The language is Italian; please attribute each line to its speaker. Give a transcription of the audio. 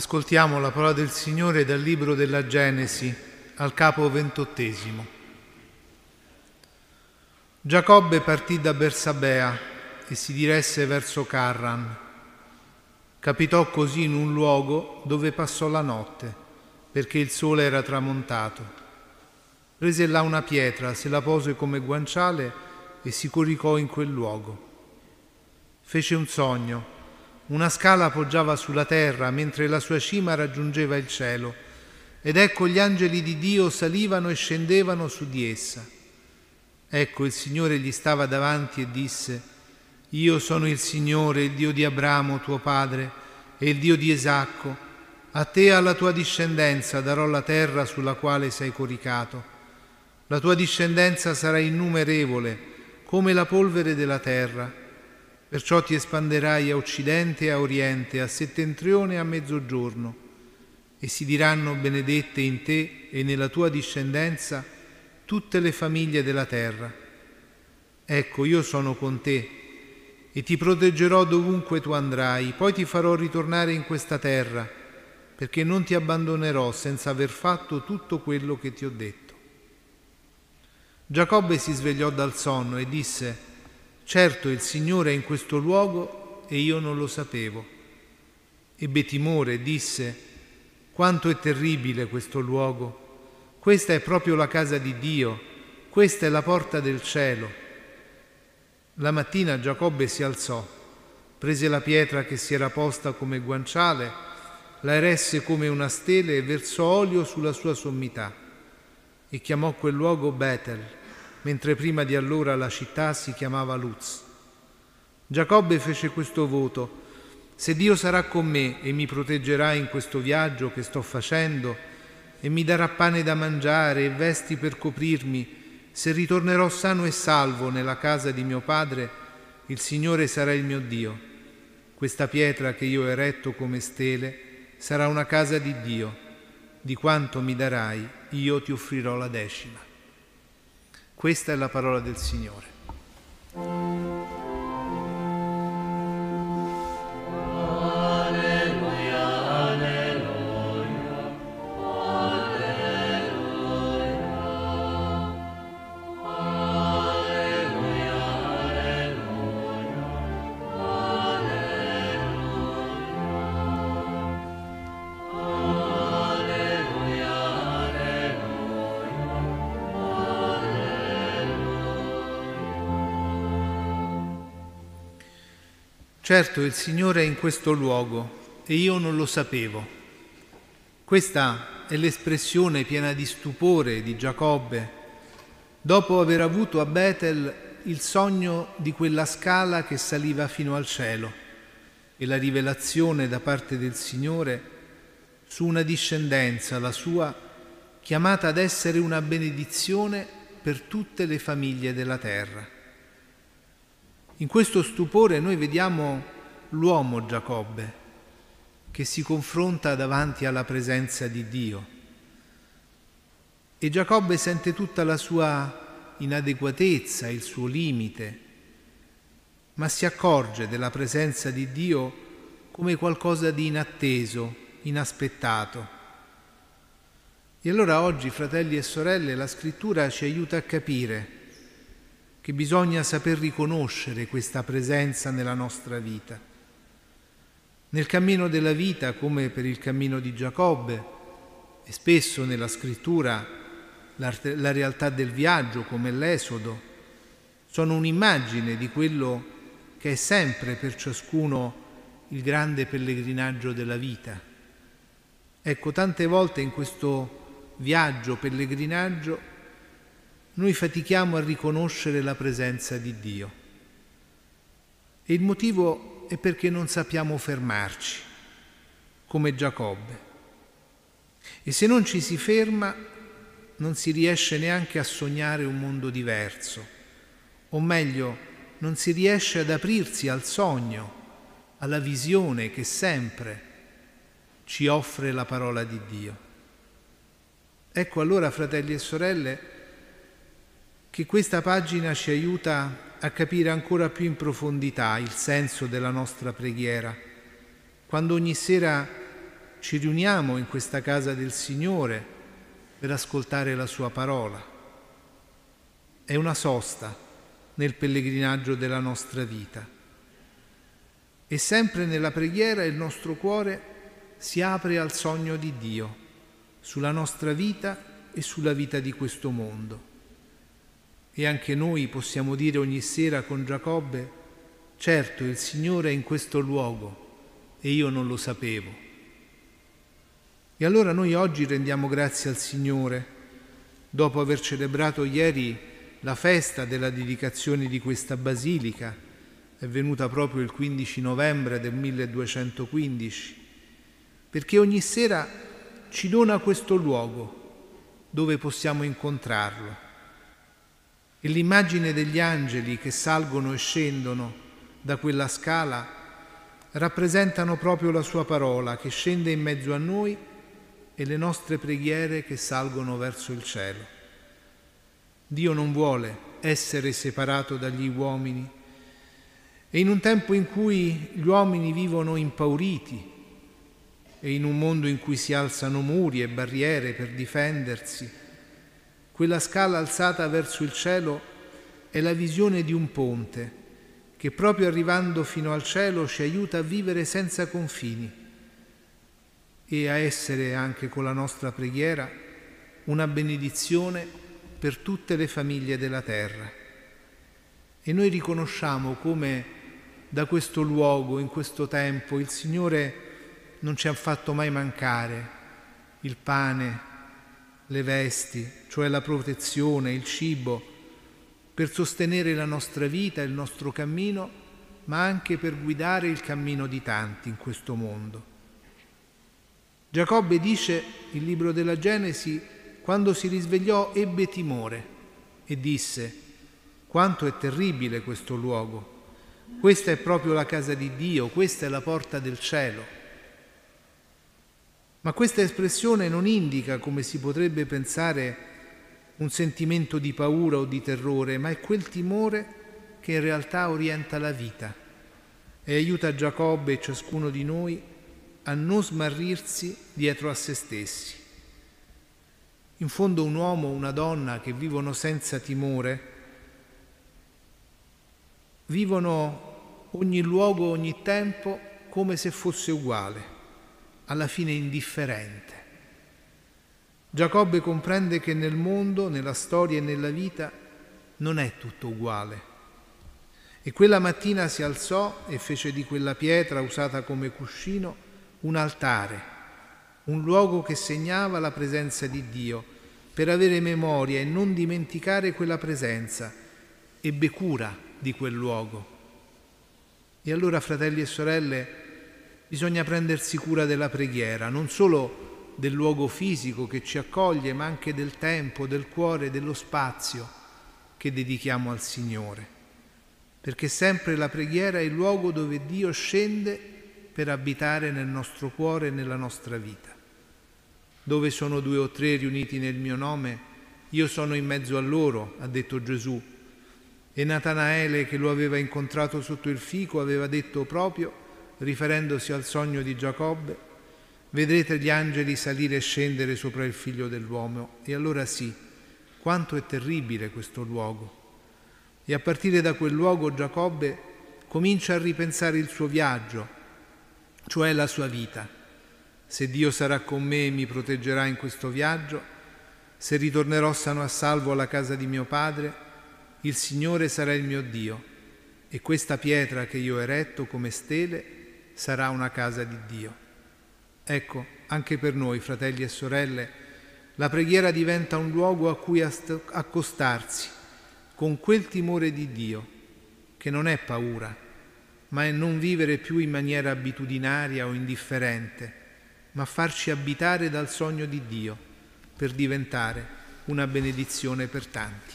Speaker 1: Ascoltiamo la parola del Signore dal libro della Genesi al capo ventottesimo. Giacobbe partì da Bersabea e si diresse verso Carran. Capitò così in un luogo dove passò la notte, perché il sole era tramontato. Prese là una pietra, se la pose come guanciale e si coricò in quel luogo. Fece un sogno una scala poggiava sulla terra mentre la sua cima raggiungeva il cielo ed ecco gli angeli di Dio salivano e scendevano su di essa. Ecco il Signore gli stava davanti e disse, Io sono il Signore, il Dio di Abramo, tuo padre, e il Dio di Esacco. A te e alla tua discendenza darò la terra sulla quale sei coricato. La tua discendenza sarà innumerevole, come la polvere della terra Perciò ti espanderai a occidente e a oriente, a settentrione e a mezzogiorno, e si diranno benedette in te e nella tua discendenza tutte le famiglie della terra. Ecco, io sono con te e ti proteggerò dovunque tu andrai, poi ti farò ritornare in questa terra, perché non ti abbandonerò senza aver fatto tutto quello che ti ho detto. Giacobbe si svegliò dal sonno e disse, Certo il Signore è in questo luogo e io non lo sapevo. Ebbe timore e disse, quanto è terribile questo luogo. Questa è proprio la casa di Dio, questa è la porta del cielo. La mattina Giacobbe si alzò, prese la pietra che si era posta come guanciale, la eresse come una stele e versò olio sulla sua sommità e chiamò quel luogo Betel mentre prima di allora la città si chiamava Luz. Giacobbe fece questo voto, se Dio sarà con me e mi proteggerà in questo viaggio che sto facendo e mi darà pane da mangiare e vesti per coprirmi, se ritornerò sano e salvo nella casa di mio padre, il Signore sarà il mio Dio. Questa pietra che io ho eretto come stele sarà una casa di Dio. Di quanto mi darai, io ti offrirò la decima. Questa è la parola del Signore. Certo, il Signore è in questo luogo e io non lo sapevo. Questa è l'espressione piena di stupore di Giacobbe dopo aver avuto a Betel il sogno di quella scala che saliva fino al cielo e la rivelazione da parte del Signore su una discendenza, la sua, chiamata ad essere una benedizione per tutte le famiglie della terra. In questo stupore noi vediamo l'uomo Giacobbe che si confronta davanti alla presenza di Dio. E Giacobbe sente tutta la sua inadeguatezza, il suo limite, ma si accorge della presenza di Dio come qualcosa di inatteso, inaspettato. E allora oggi, fratelli e sorelle, la scrittura ci aiuta a capire che bisogna saper riconoscere questa presenza nella nostra vita. Nel cammino della vita, come per il cammino di Giacobbe, e spesso nella scrittura la, realtà del viaggio, come l'Esodo, sono un'immagine di quello che è sempre per ciascuno il grande pellegrinaggio della vita. Ecco, tante volte in questo viaggio, pellegrinaggio, noi fatichiamo a riconoscere la presenza di Dio. E il motivo è perché non sappiamo fermarci, come Giacobbe. E se non ci si ferma, non si riesce neanche a sognare un mondo diverso, o meglio, non si riesce ad aprirsi al sogno, alla visione che sempre ci offre la parola di Dio. Ecco allora, fratelli e sorelle, che questa pagina ci aiuta a capire ancora più in profondità il senso della nostra preghiera, quando ogni sera ci riuniamo in questa casa del Signore per ascoltare la sua parola. È una sosta nel pellegrinaggio della nostra vita. E sempre nella preghiera il nostro cuore si apre al sogno di Dio sulla nostra vita e sulla vita di questo mondo. E anche noi possiamo dire ogni sera con Giacobbe, certo il Signore è in questo luogo e io non lo sapevo. E allora noi oggi rendiamo grazie al Signore, dopo aver celebrato ieri la festa della dedicazione di questa basilica, è venuta proprio il 15 novembre del 1215, perché ogni sera ci dona questo luogo dove possiamo incontrarlo. E l'immagine degli angeli che salgono e scendono da quella scala rappresentano proprio la sua parola che scende in mezzo a noi e le nostre preghiere che salgono verso il cielo. Dio non vuole essere separato dagli uomini e in un tempo in cui gli uomini vivono impauriti e in un mondo in cui si alzano muri e barriere per difendersi, quella scala alzata verso il cielo è la visione di un ponte che proprio arrivando fino al cielo ci aiuta a vivere senza confini e a essere anche con la nostra preghiera una benedizione per tutte le famiglie della terra. E noi riconosciamo come da questo luogo, in questo tempo, il Signore non ci ha fatto mai mancare il pane, le vesti, cioè la protezione, il cibo, per sostenere la nostra vita, il nostro cammino, ma anche per guidare il cammino di tanti in questo mondo. Giacobbe dice, il libro della Genesi, quando si risvegliò ebbe timore e disse, quanto è terribile questo luogo, questa è proprio la casa di Dio, questa è la porta del cielo. Ma questa espressione non indica, come si potrebbe pensare, un sentimento di paura o di terrore, ma è quel timore che in realtà orienta la vita e aiuta Giacobbe e ciascuno di noi a non smarrirsi dietro a se stessi. In fondo un uomo una donna che vivono senza timore, vivono ogni luogo, ogni tempo come se fosse uguale, alla fine indifferente. Giacobbe comprende che nel mondo, nella storia e nella vita non è tutto uguale. E quella mattina si alzò e fece di quella pietra usata come cuscino un altare, un luogo che segnava la presenza di Dio, per avere memoria e non dimenticare quella presenza. Ebbe cura di quel luogo. E allora, fratelli e sorelle, bisogna prendersi cura della preghiera, non solo del luogo fisico che ci accoglie, ma anche del tempo, del cuore, dello spazio che dedichiamo al Signore. Perché sempre la preghiera è il luogo dove Dio scende per abitare nel nostro cuore e nella nostra vita. Dove sono due o tre riuniti nel mio nome, io sono in mezzo a loro, ha detto Gesù. E Natanaele, che lo aveva incontrato sotto il fico, aveva detto proprio, riferendosi al sogno di Giacobbe, Vedrete gli angeli salire e scendere sopra il figlio dell'uomo e allora sì, quanto è terribile questo luogo. E a partire da quel luogo Giacobbe comincia a ripensare il suo viaggio, cioè la sua vita. Se Dio sarà con me e mi proteggerà in questo viaggio, se ritornerò sano a salvo alla casa di mio padre, il Signore sarà il mio Dio e questa pietra che io ho eretto come stele sarà una casa di Dio. Ecco, anche per noi, fratelli e sorelle, la preghiera diventa un luogo a cui accostarsi con quel timore di Dio, che non è paura, ma è non vivere più in maniera abitudinaria o indifferente, ma farci abitare dal sogno di Dio per diventare una benedizione per tanti.